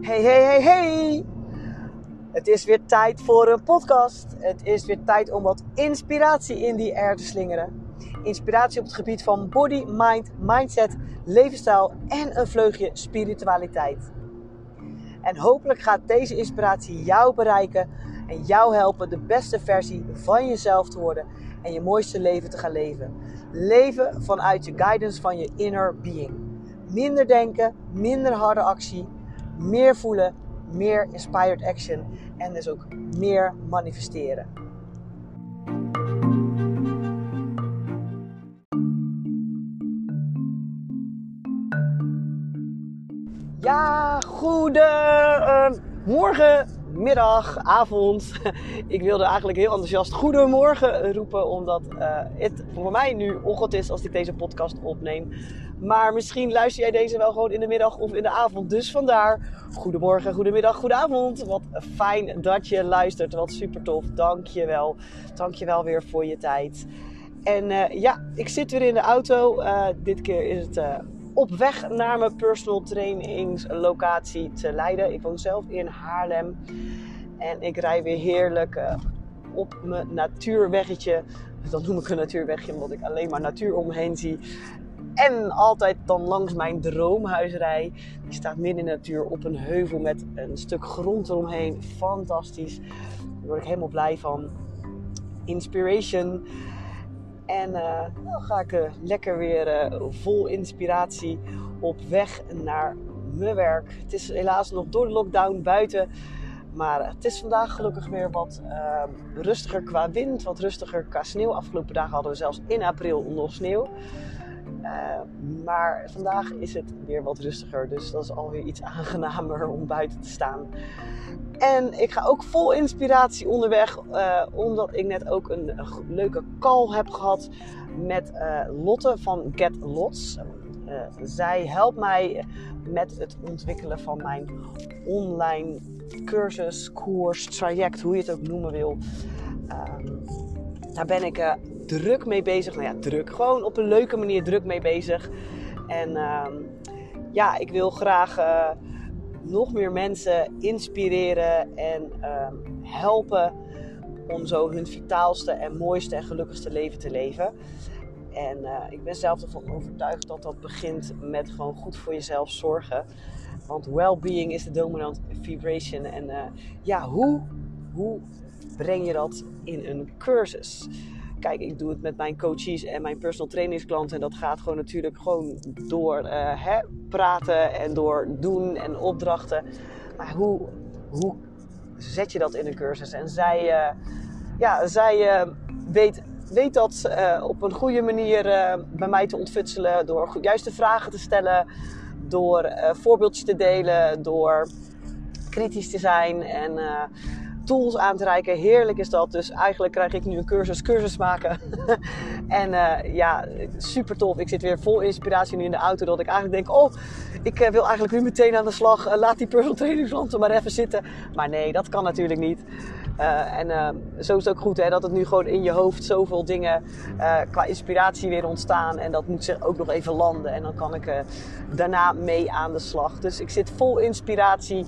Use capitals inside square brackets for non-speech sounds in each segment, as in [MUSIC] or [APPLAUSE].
Hey, hey, hey, hey! Het is weer tijd voor een podcast. Het is weer tijd om wat inspiratie in die air te slingeren. Inspiratie op het gebied van body, mind, mindset, levensstijl en een vleugje spiritualiteit. En hopelijk gaat deze inspiratie jou bereiken en jou helpen de beste versie van jezelf te worden en je mooiste leven te gaan leven. Leven vanuit je guidance van je inner being. Minder denken, minder harde actie, meer voelen, meer inspired action en dus ook meer manifesteren. Ja, goedemorgen, morgen, middag, avond. [LAUGHS] Ik wilde eigenlijk heel enthousiast goedemorgen roepen, omdat uh, het voor mij nu ochtend is als ik deze podcast opneem. Maar misschien luister jij deze wel gewoon in de middag of in de avond. Dus vandaar, goedemorgen, goedemiddag, goedavond. Wat fijn dat je luistert, wat super tof. Dank je wel. Dank je wel weer voor je tijd. En uh, ja, ik zit weer in de auto. Uh, dit keer is het op weg naar mijn personal trainingslocatie te Leiden. Ik woon zelf in Haarlem. En ik rij weer heerlijk uh, op mijn natuurweggetje. Dat noem ik een natuurwegje omdat ik alleen maar natuur om me heen zie. En altijd dan langs mijn droomhuis rij. Die staat midden in de natuur op een heuvel met een stuk grond eromheen. Fantastisch. Daar word ik helemaal blij van. Inspiration. En dan ga ik uh, lekker weer uh, vol inspiratie op weg naar mijn werk. Het is helaas nog door de lockdown buiten. Maar het is vandaag gelukkig weer wat rustiger qua wind, wat rustiger qua sneeuw. Afgelopen dagen hadden we zelfs in april nog sneeuw. Maar vandaag is het weer wat rustiger, dus dat is alweer iets [LAUGHS] aangenamer om buiten te staan. En ik ga ook vol inspiratie onderweg, uh, omdat ik net ook een, leuke call heb gehad met uh, Lotte van Get Lots. Zij helpt mij met het ontwikkelen van mijn online cursus, koers, traject, hoe je het ook noemen wil. Ehm, daar ben ik druk mee bezig. Nou ja, druk. Gewoon op een leuke manier druk mee bezig. En ehm, ja, ik wil graag nog meer mensen inspireren en um, helpen om zo hun vitaalste en mooiste en gelukkigste leven te leven. En uh, ik ben zelf ervan overtuigd dat dat begint met gewoon goed voor jezelf zorgen. Want well-being is de dominant vibration. En uh, ja, hoe, hoe breng je dat in een cursus? Kijk, ik doe het met mijn coaches en mijn personal trainingsklanten. En dat gaat gewoon natuurlijk gewoon door uh, hè, praten en door doen en opdrachten. Maar hoe, hoe zet je dat in een cursus? En zij, uh, ja, zij uh, weet, weet dat op een goede manier bij mij te ontfutselen. Door juiste vragen te stellen. Door voorbeeldjes te delen. Door kritisch te zijn. En tools aan te reiken. Heerlijk is dat. Dus eigenlijk krijg ik nu een cursus, cursus maken. [LAUGHS] en uh, ja, super tof. Ik zit weer vol inspiratie nu in de auto. Dat ik eigenlijk denk, oh, ik uh, wil eigenlijk nu meteen aan de slag. Uh, laat die personal trainingsklanten maar even zitten. Maar nee, dat kan natuurlijk niet. en zo is het ook goed hè, dat het nu gewoon in je hoofd zoveel dingen qua inspiratie weer ontstaan. En dat moet zich ook nog even landen. En dan kan ik daarna mee aan de slag. Dus ik zit vol inspiratie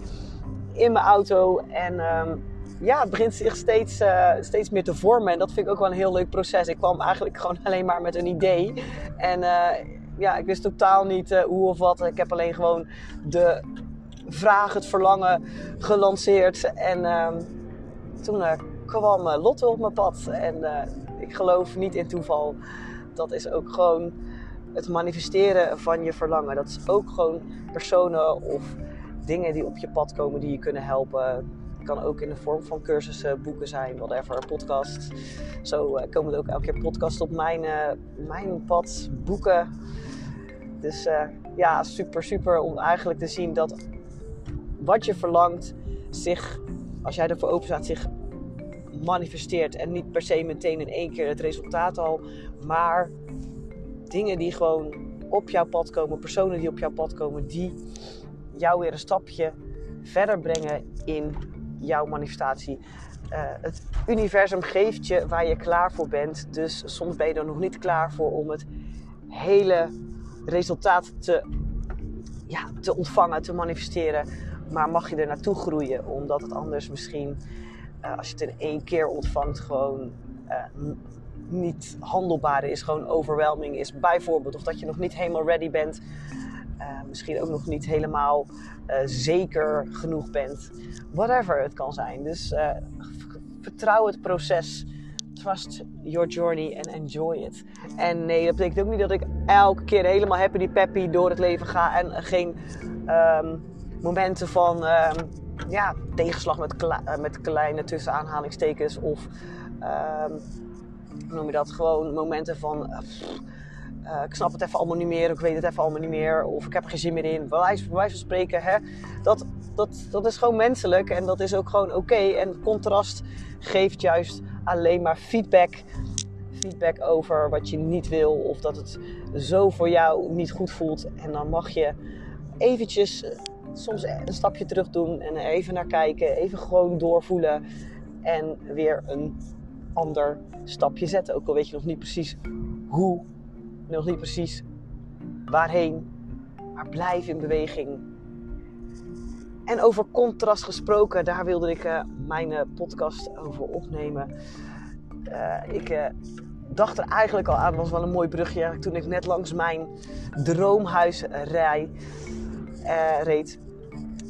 in mijn auto. En um, ja, het begint zich steeds, uh, steeds meer te vormen. En dat vind ik ook wel een heel leuk proces. Ik kwam eigenlijk [LAUGHS] gewoon alleen maar met een idee. En uh, ja, ik wist totaal niet uh, hoe of wat. Ik heb alleen gewoon de vraag, het verlangen gelanceerd. En ehm, toen kwam Lotte op mijn pad. En ik geloof niet in toeval. Dat is ook gewoon het manifesteren van je verlangen. Dat is ook gewoon personen of dingen die op je pad komen die je kunnen helpen kan ook in de vorm van cursussen, boeken zijn, whatever, podcasts. Zo uh, komen er ook elke keer podcasts op mijn, uh, mijn pad, boeken. Dus uh, ja, super, super om eigenlijk te zien dat wat je verlangt zich, als jij ervoor open staat, zich manifesteert. En niet per se meteen in één keer het resultaat al, maar dingen die gewoon op jouw pad komen, personen die op jouw pad komen, die jou weer een stapje verder brengen in jouw manifestatie. Uh, het universum geeft je waar je klaar voor bent. Dus soms ben je er nog niet klaar voor om het hele resultaat te, ja, te ontvangen, te manifesteren. Maar mag je er naartoe groeien, omdat het anders misschien, uh, als je het in één keer ontvangt, gewoon uh, niet handelbaar is, gewoon overwhelming is. Bijvoorbeeld, of dat je nog niet helemaal ready bent. Misschien ook nog niet helemaal uh, zeker genoeg bent. Whatever het kan zijn. Dus uh, vertrouw het proces. Trust your journey and enjoy it. En nee, dat betekent ook niet dat ik elke keer helemaal happy peppy door het leven ga en geen um, momenten van um, ja, tegenslag met, kle met kleine tussenaanhalingstekens of um, hoe noem je dat? Gewoon momenten van. Ik snap het even allemaal niet meer, ik weet het even allemaal niet meer, of ik heb er geen zin meer in. Bij wijze, van spreken, hè? Dat, dat, dat is gewoon menselijk en dat is ook gewoon oké. En contrast geeft juist alleen maar feedback. Feedback over wat je niet wil, of dat het zo voor jou niet goed voelt. En dan mag je eventjes soms een stapje terug doen en even naar kijken, even gewoon doorvoelen en weer een ander stapje zetten. Ook al weet je nog niet precies hoe, nog niet precies waarheen, maar blijf in beweging. En over contrast gesproken, daar wilde ik uh, mijn uh, podcast over opnemen. Uh, ik dacht er eigenlijk al aan, was wel een mooi brugje, toen ik net langs mijn droomhuis rij, reed.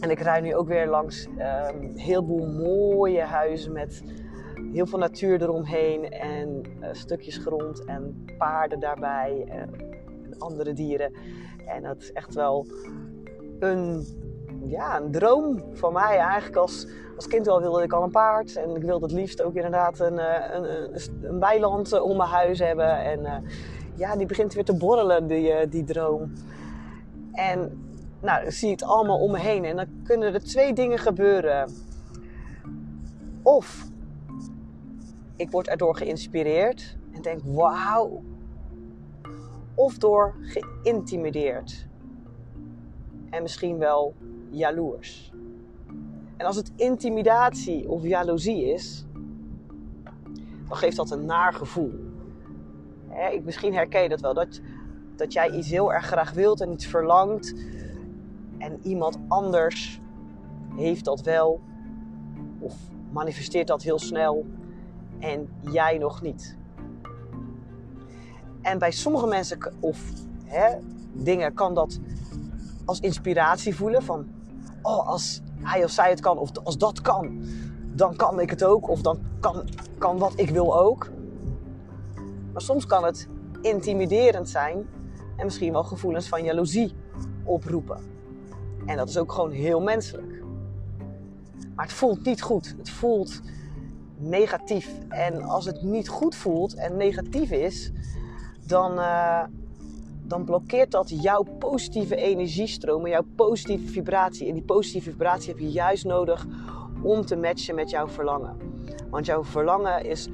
En ik rij nu ook weer langs een heleboel mooie huizen met heel veel natuur eromheen en uh, stukjes grond en paarden daarbij en, andere dieren. En dat is echt wel een, ja, een droom van mij. Eigenlijk als, als kind al wilde ik al een paard en ik wilde het liefst ook inderdaad een, eh, een, een, een weiland om mijn huis hebben. En ja, die begint weer te borrelen, die, die droom. En nou, zie het allemaal om me heen en dan kunnen er twee dingen gebeuren. Of ik word erdoor geïnspireerd en denk wauw. Of door geïntimideerd. En misschien wel jaloers. En als het intimidatie of jaloezie is, dan geeft dat een naar gevoel. ik, misschien herken je dat wel, dat, dat jij iets heel erg graag wilt en iets verlangt. En iemand anders heeft dat wel, of manifesteert dat heel snel en jij nog niet. En bij sommige mensen of hè, dingen kan dat als inspiratie voelen van, oh als hij of zij het kan of als dat kan, dan kan ik het ook of dan kan, kan wat ik wil ook. Maar soms kan het intimiderend zijn en misschien wel gevoelens van jaloezie oproepen. En dat is ook gewoon heel menselijk. Maar het voelt niet goed. Het voelt negatief. En als het niet goed voelt en negatief is, dan, uh, dan blokkeert dat jouw positieve energiestroom, jouw positieve vibratie. En die positieve vibratie heb je juist nodig om te matchen met jouw verlangen. Want jouw verlangen is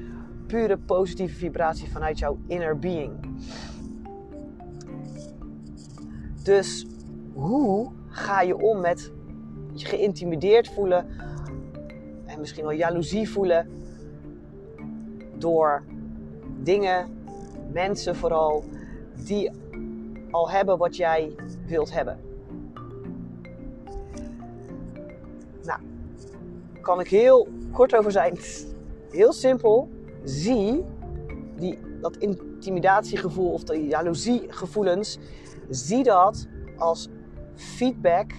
pure positieve vibratie vanuit jouw inner being. Dus hoe ga je om met je geïntimideerd voelen en misschien wel jaloezie voelen door dingen, mensen vooral, die al hebben wat jij wilt hebben. Nou, kan ik heel kort over zijn. Heel simpel. Zie die, dat intimidatiegevoel of de jaloeziegevoelens, zie dat als feedback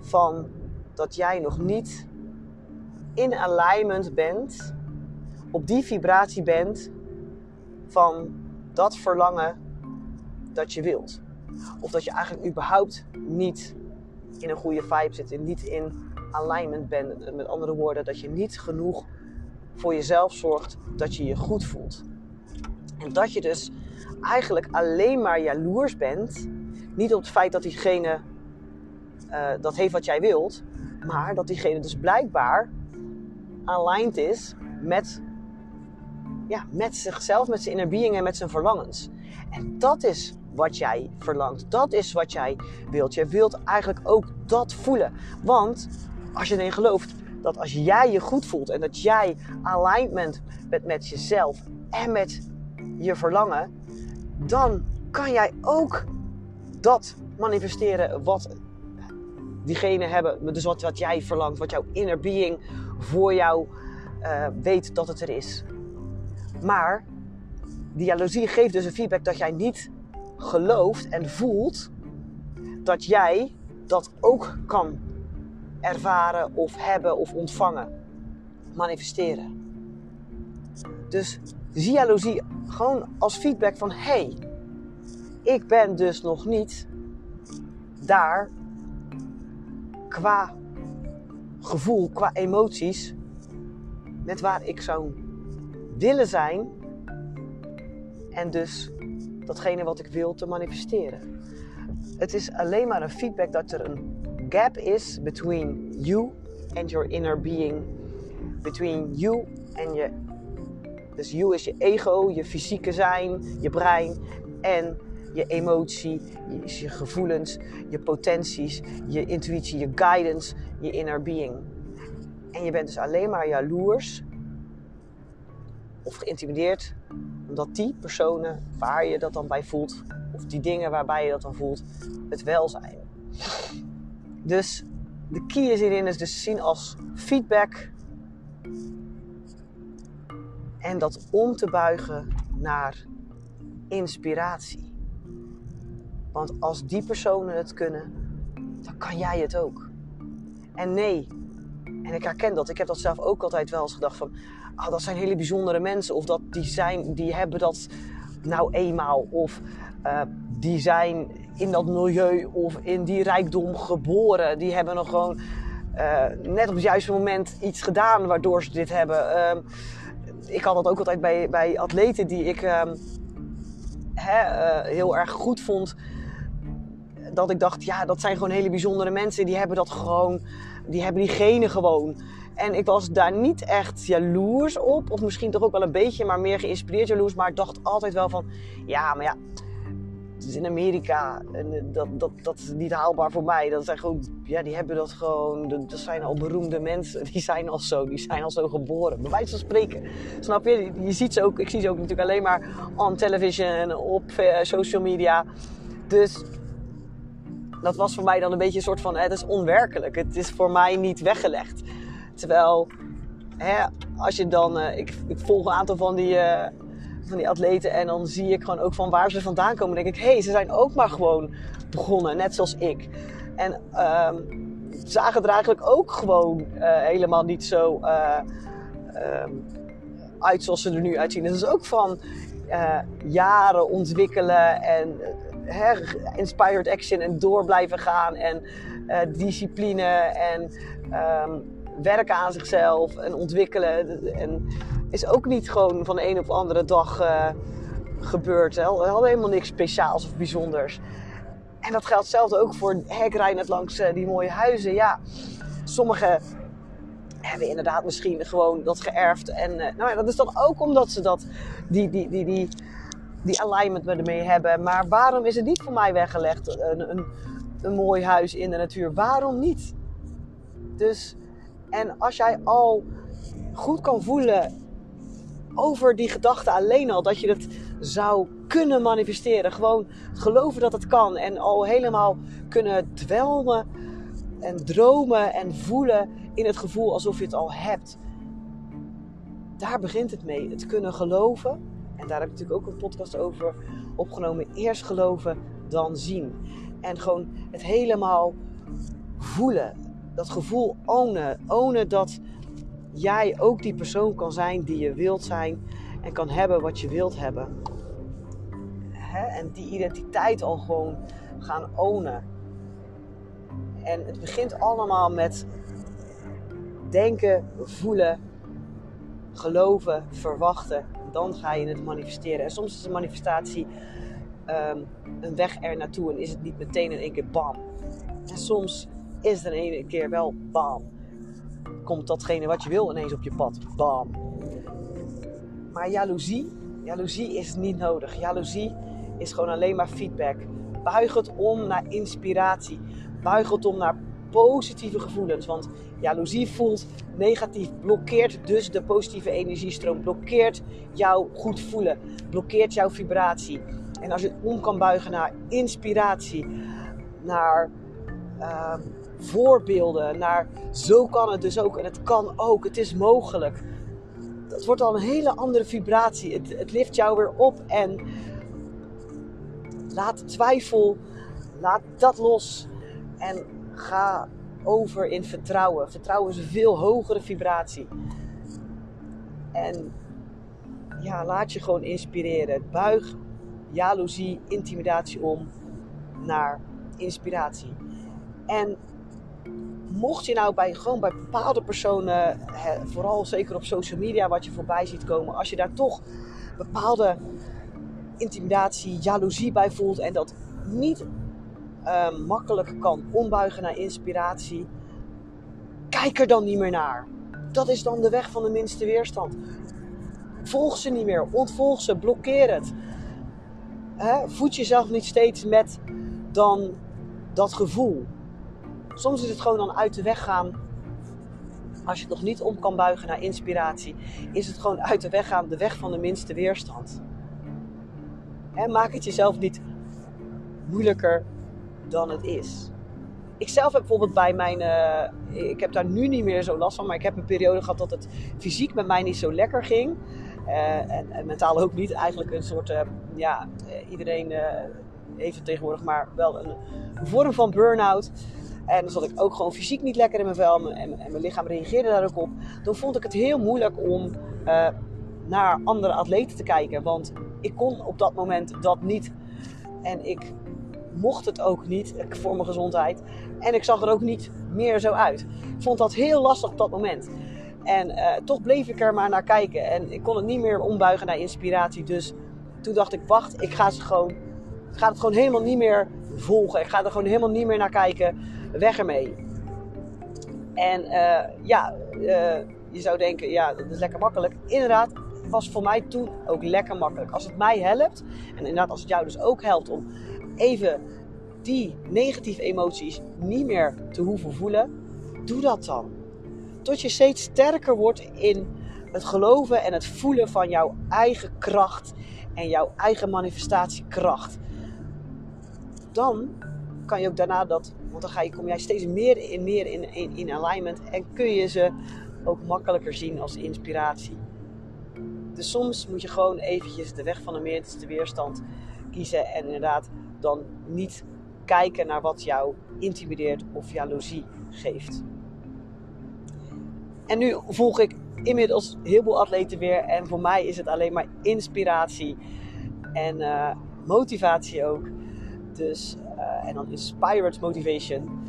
van dat jij nog niet in alignment bent op die vibratie bent van dat verlangen dat je wilt. Of dat je eigenlijk überhaupt niet in een goede vibe zit en niet in alignment bent. Met andere woorden, dat je niet genoeg voor jezelf zorgt dat je je goed voelt. En dat je dus eigenlijk alleen maar jaloers bent. Niet op het feit dat diegene uh, dat heeft wat jij wilt, maar dat diegene dus blijkbaar aligned is met ja, met zichzelf, met zijn inner being en met zijn verlangens. En dat is wat jij verlangt. Dat is wat jij wilt. Je wilt eigenlijk ook dat voelen. Want als je erin gelooft dat als jij je goed voelt en dat jij alignment bent met jezelf en met je verlangen, dan kan jij ook dat manifesteren wat diegene hebben, dus wat, wat jij verlangt, wat jouw inner being voor jou uh, weet dat het er is. Maar die jaloezie geeft dus een feedback dat jij niet gelooft en voelt dat jij dat ook kan ervaren of hebben of ontvangen, manifesteren. Dus zie jaloezie gewoon als feedback van hey, ik ben dus nog niet daar qua gevoel, qua emoties, met waar ik zou willen zijn. En dus datgene wat ik wil te manifesteren. Het is alleen maar een feedback dat er een gap is between you and your inner being. Between you en je. Dus you is je ego, je fysieke zijn, je brein. En je emotie, je, je gevoelens, je potenties, je intuïtie, je guidance, je inner being. En je bent dus alleen maar jaloers of geïntimideerd omdat die personen waar je dat dan bij voelt, of die dingen waarbij je dat dan voelt, het wel zijn. Dus de key is hierin is dus zien als feedback en dat om te buigen naar inspiratie. Want als die personen het kunnen, dan kan jij het ook. En nee, en ik herken dat. Ik heb dat zelf ook altijd wel eens gedacht van... Oh, dat zijn hele bijzondere mensen. Of dat die, zijn, die hebben dat nou eenmaal. Of uh, die zijn in dat milieu of in die rijkdom geboren. Die hebben nog gewoon uh, net op het juiste moment iets gedaan waardoor ze dit hebben. Uh, ik had dat ook altijd bij, bij atleten die ik ehm, heel erg goed vond dat ik dacht, ja, dat zijn gewoon hele bijzondere mensen. Die hebben dat gewoon, die hebben die genen gewoon. En ik was daar niet echt jaloers op. Of misschien toch ook wel een beetje, maar meer geïnspireerd jaloers. Maar ik dacht altijd wel van, ja, maar ja, het is in Amerika. En eh, dat, dat, dat is niet haalbaar voor mij. Dat zijn gewoon, ja, die hebben dat gewoon. Dat zijn al beroemde mensen. [LAUGHS] Die zijn al zo, die zijn al zo geboren. Bij wijze van spreken. Snap je? Je ziet ze ook, ik zie ze ook natuurlijk alleen maar on television, op uh, social media. Dus dat was voor mij dan een beetje een soort van, het is onwerkelijk. Het is voor mij niet weggelegd. Terwijl, als je dan, uh, ik, ik, volg een aantal van die, uh, van die atleten en dan zie ik gewoon ook van waar ze vandaan komen. Denk ik, hé, hey, ze zijn ook maar gewoon begonnen, net zoals ik. En uh, zagen er eigenlijk ook gewoon uh, helemaal niet zo ehm, uit zoals ze er nu uitzien. Het is ook van jaren ontwikkelen en inspired action en door blijven gaan en discipline en um, werken aan zichzelf en ontwikkelen. En is ook niet gewoon van de een op de andere dag uh, gebeurd. Hè. We hadden helemaal niks speciaals of bijzonders. En dat geldt zelfs ook voor hekrijden langs uh, die mooie huizen. Ja, sommigen hebben inderdaad misschien gewoon dat geërfd. En uh, nou ja, dat is dan ook omdat ze dat, die, die, die, die, die alignment met ermee hebben. Maar waarom is het niet voor mij weggelegd? Een, een, een mooi huis in de natuur. Waarom niet? Dus, en als jij al goed kan voelen over die gedachte alleen al, dat je het zou kunnen manifesteren. Gewoon geloven dat het kan. En al helemaal kunnen dwelmen en dromen en voelen in het gevoel alsof je het al hebt. Daar begint het mee. Het kunnen geloven en daar heb ik natuurlijk ook een podcast over opgenomen. Eerst geloven, dan zien. En gewoon het helemaal voelen. Dat gevoel ownen. Ownen dat jij ook die persoon kan zijn die je wilt zijn. En kan hebben wat je wilt hebben. En die identiteit al gewoon gaan ownen. En het begint allemaal met denken, voelen, geloven, verwachten dan ga je het manifesteren. En soms is een manifestatie um, een weg er naartoe en is het niet meteen in één keer bam. En soms is in één keer wel bam. Komt datgene wat je wil ineens op je pad. Bam. Maar jaloezie, jaloezie is niet nodig. Jaloezie is gewoon alleen maar feedback. Buig het om naar inspiratie. Buig het om naar positieve gevoelens. Want jaloezie voelt negatief, blokkeert dus de positieve energiestroom, blokkeert jouw goed voelen, blokkeert jouw vibratie. En als je om kan buigen naar inspiratie, naar ehm, voorbeelden, naar zo kan het dus ook en het kan ook, het is mogelijk. Dat wordt al een hele andere vibratie. Het, het lift jou weer op en laat twijfel, laat dat los en ga over in vertrouwen. Vertrouwen is een veel hogere vibratie. En ja, laat je gewoon inspireren. Buig jaloezie, intimidatie om naar inspiratie. En mocht je nou bij, gewoon bij bepaalde personen, vooral zeker op social media, wat je voorbij ziet komen, als je daar toch bepaalde intimidatie, jaloezie bij voelt en dat niet uh, makkelijk kan ombuigen naar inspiratie, kijk er dan niet meer naar. Dat is dan de weg van de minste weerstand. Volg ze niet meer, ontvolg ze, blokkeer het. He, voed jezelf niet steeds met dan dat gevoel. Soms is het gewoon dan uit de weg gaan. Als je nog niet om kan buigen naar inspiratie, is het gewoon uit de weg gaan, de weg van de minste weerstand. He, maak het jezelf niet moeilijker dan het is. Ik zelf heb bijvoorbeeld bij mijn. Uh, ik heb daar nu niet meer zo last van, maar ik heb een periode gehad dat het fysiek met mij niet zo lekker ging. Uh, en, en, mentaal ook niet. Eigenlijk een soort. Uh, ja, iedereen heeft het tegenwoordig, maar wel een vorm van burn-out. En dan zat ik ook gewoon fysiek niet lekker in mijn vel en, en, mijn lichaam reageerde daar ook op. Dan vond ik het heel moeilijk om naar andere atleten te kijken. Want ik kon op dat moment dat niet. En ik mocht het ook niet voor mijn gezondheid. En ik zag er ook niet meer zo uit. Ik vond dat heel lastig op dat moment. En uh, toch bleef ik er maar naar kijken. En ik kon het niet meer ombuigen naar inspiratie. Dus toen dacht ik, wacht, ik ga, ze gewoon, ik ga het gewoon helemaal niet meer volgen. Ik ga er gewoon helemaal niet meer naar kijken. Weg ermee. En uh, ja, uh, je zou denken, ja, dat is lekker makkelijk. Inderdaad, was voor mij toen ook lekker makkelijk. Als het mij helpt, en inderdaad als het jou dus ook helpt om even die negatieve emoties niet meer te hoeven voelen, doe dat dan. Tot je steeds sterker wordt in het geloven en het voelen van jouw eigen kracht en jouw eigen manifestatiekracht. Dan kan je ook daarna dat, want dan ga je, kom jij steeds meer in, meer in, in, in alignment en kun je ze ook makkelijker zien als inspiratie. Dus soms moet je gewoon eventjes de weg van de meerderste weerstand kiezen en inderdaad dan niet kijken naar wat jou intimideert of jaloezie geeft. En nu volg ik inmiddels heel veel atleten weer. En voor mij is het alleen maar inspiratie en uh, motivatie ook. Dus, en dan inspired motivation.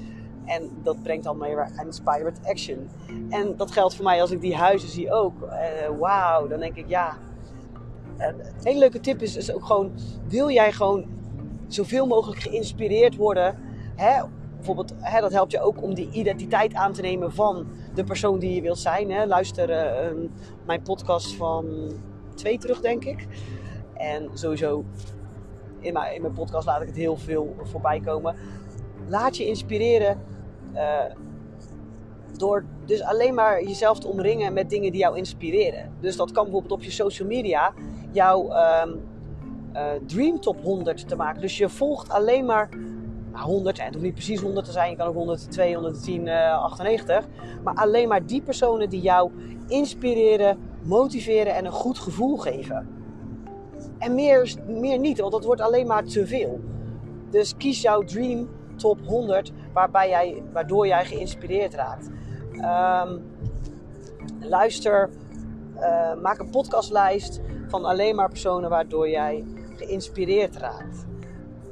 En dat brengt dan meer inspired action. En dat geldt voor mij als ik die huizen zie ook. Uh, Wauw, dan denk ik ja. Een hele leuke tip is, is ook gewoon: wil jij gewoon zoveel mogelijk geïnspireerd worden. Hè? Bijvoorbeeld, hè, dat helpt je ook om die identiteit aan te nemen van de persoon die je wilt zijn. Hè? Luister uh, mijn podcast van twee terug, denk ik. En sowieso in mijn, in mijn podcast laat ik het heel veel voorbij komen. Laat je inspireren uh, door dus alleen maar jezelf te omringen met dingen die jou inspireren. Dus dat kan bijvoorbeeld op je social media jouw um, uh, Dream Top 100 te maken. Dus je volgt alleen maar nou, 100, en het hoeft niet precies 100 te zijn, je kan ook 102, 110, uh, 98. Maar alleen maar die personen die jou inspireren, motiveren en een goed gevoel geven. En meer, meer niet, want dat wordt alleen maar te veel. Dus kies jouw Dream Top 100 waarbij jij, waardoor jij geïnspireerd raakt. Um, luister, uh, maak een podcastlijst van alleen maar personen waardoor jij geïnspireerd raakt.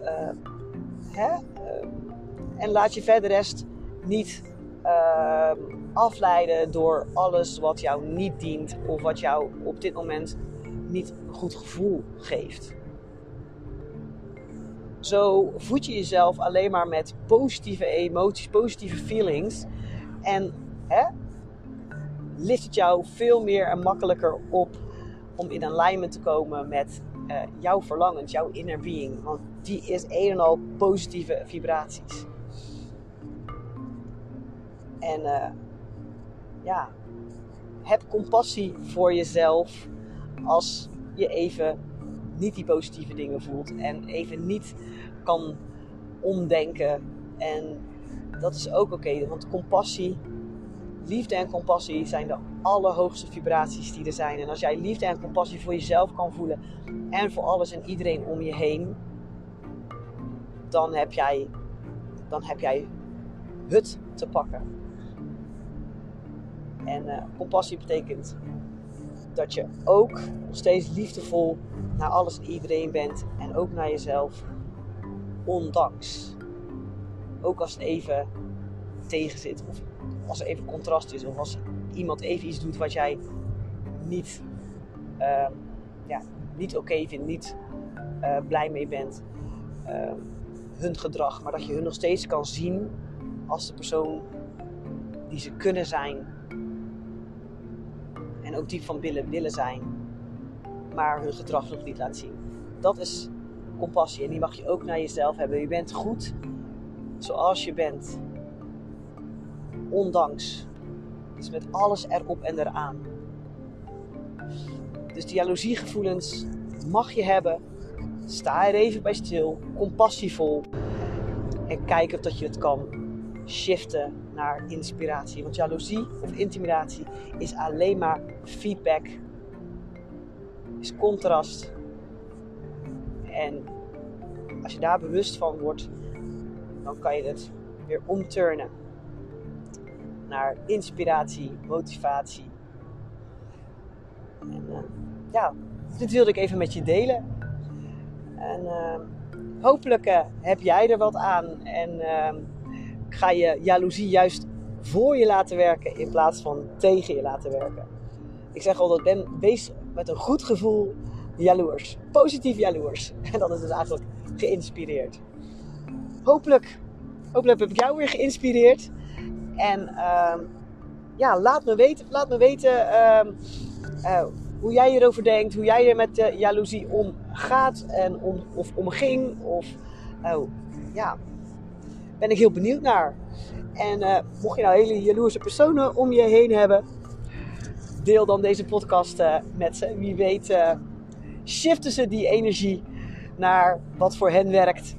Uh, hè? Uh, en laat je verder rest niet uh, afleiden door alles wat jou niet dient of wat jou op dit moment niet een goed gevoel geeft. Zo voed je jezelf alleen maar met positieve emoties, positieve feelings. En hè, lift het jou veel meer en makkelijker op om in alignment te komen met uh, jouw verlangens, jouw inner being. Want die is een en al positieve vibraties. En uh, ja, heb compassie voor jezelf als je even niet die positieve dingen voelt en even niet kan omdenken. En dat is ook oké, want compassie, liefde en compassie zijn de allerhoogste vibraties die er zijn. En als jij liefde en compassie voor jezelf kan voelen en voor alles en iedereen om je heen, dan heb jij, dan heb jij het te pakken. En uh, compassie betekent dat je ook steeds liefdevol naar alles en iedereen bent en ook naar jezelf, ondanks. Ook als het even tegen zit, of als er even contrast is, of als iemand even iets doet wat jij niet, uh, ja, niet oké vindt, niet uh, blij mee bent. Uh, hun gedrag, maar dat je hun nog steeds kan zien als de persoon die ze kunnen zijn. Ook diep van binnen willen zijn, maar hun gedrag nog niet laat zien. Dat is compassie en die mag je ook naar jezelf hebben. Je bent goed zoals je bent, ondanks. Dus met alles erop en eraan. Dus die jaloeziegevoelens mag je hebben. Sta er even bij stil, compassievol. En kijk of dat je het kan shiften naar inspiratie. Want jaloezie of intimidatie is alleen maar feedback, is contrast. En als je daar bewust van wordt, dan kan je het weer omturnen naar inspiratie, motivatie. En uh, ja, dit wilde ik even met je delen. En uh, hopelijk uh, heb jij er wat aan en ehm, ga je jaloezie juist voor je laten werken in plaats van tegen je laten werken. Ik zeg altijd, ben, wees met een goed gevoel jaloers. Positief jaloers. [LAUGHS] En dat is dus eigenlijk geïnspireerd. Hopelijk, hopelijk heb ik jou weer geïnspireerd. En uh, ja, laat me weten, laat me weten uh, uh, hoe jij erover denkt, hoe jij er met uh, jaloezie omgaat en om, of omging. Of oh, ja, ben ik heel benieuwd naar. En uh, mocht je nou hele jaloerse personen om je heen hebben, deel dan deze podcast uh, met ze. Wie weet, uh, shiften ze die energie naar wat voor hen werkt.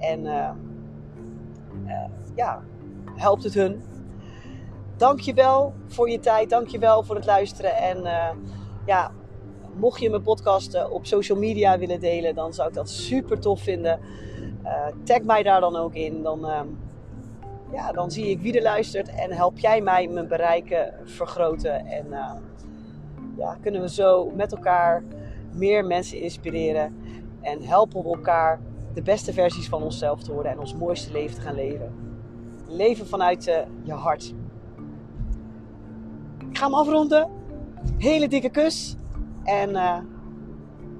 En ja, helpt het hun. Dankjewel voor je tijd, dankjewel voor het luisteren. En ja, mocht je mijn podcast op social media willen delen, dan zou ik dat super tof vinden. Uh, tag mij daar dan ook in. Dan, uh, ja, dan zie ik wie er luistert en help jij mij mijn bereiken vergroten. En uh, ja, kunnen we zo met elkaar meer mensen inspireren. En helpen we elkaar de beste versies van onszelf te worden en ons mooiste leven te gaan leven. Leven vanuit je hart. Ik ga hem afronden. Hele dikke kus. En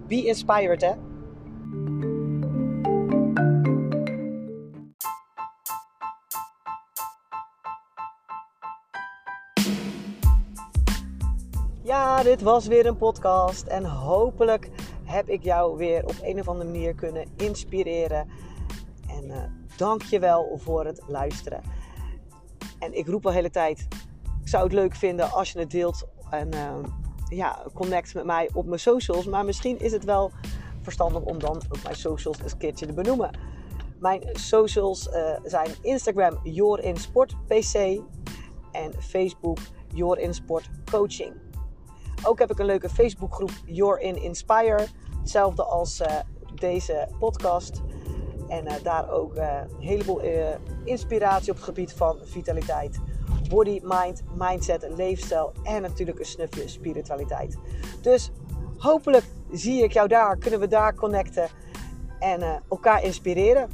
be inspired, hè. Dit was weer een podcast en hopelijk heb ik jou weer op een of andere manier kunnen inspireren. En uh, dank je wel voor het luisteren. En ik roep al de hele tijd, ik zou het leuk vinden als je het deelt en uh, ja, connect met mij op mijn socials. Maar misschien is het wel verstandig om dan ook mijn socials een keertje te benoemen. Mijn socials uh, zijn Instagram YourInSportPC en Facebook YourInSportCoaching. Ook heb ik een leuke Facebookgroep You're in Inspire. Hetzelfde als uh, deze podcast. En uh, daar ook uh, een heleboel inspiratie op het gebied van vitaliteit. Body, mind, mindset, leefstijl en natuurlijk een snufje spiritualiteit. Dus hopelijk zie ik jou daar, kunnen we daar connecten en elkaar inspireren.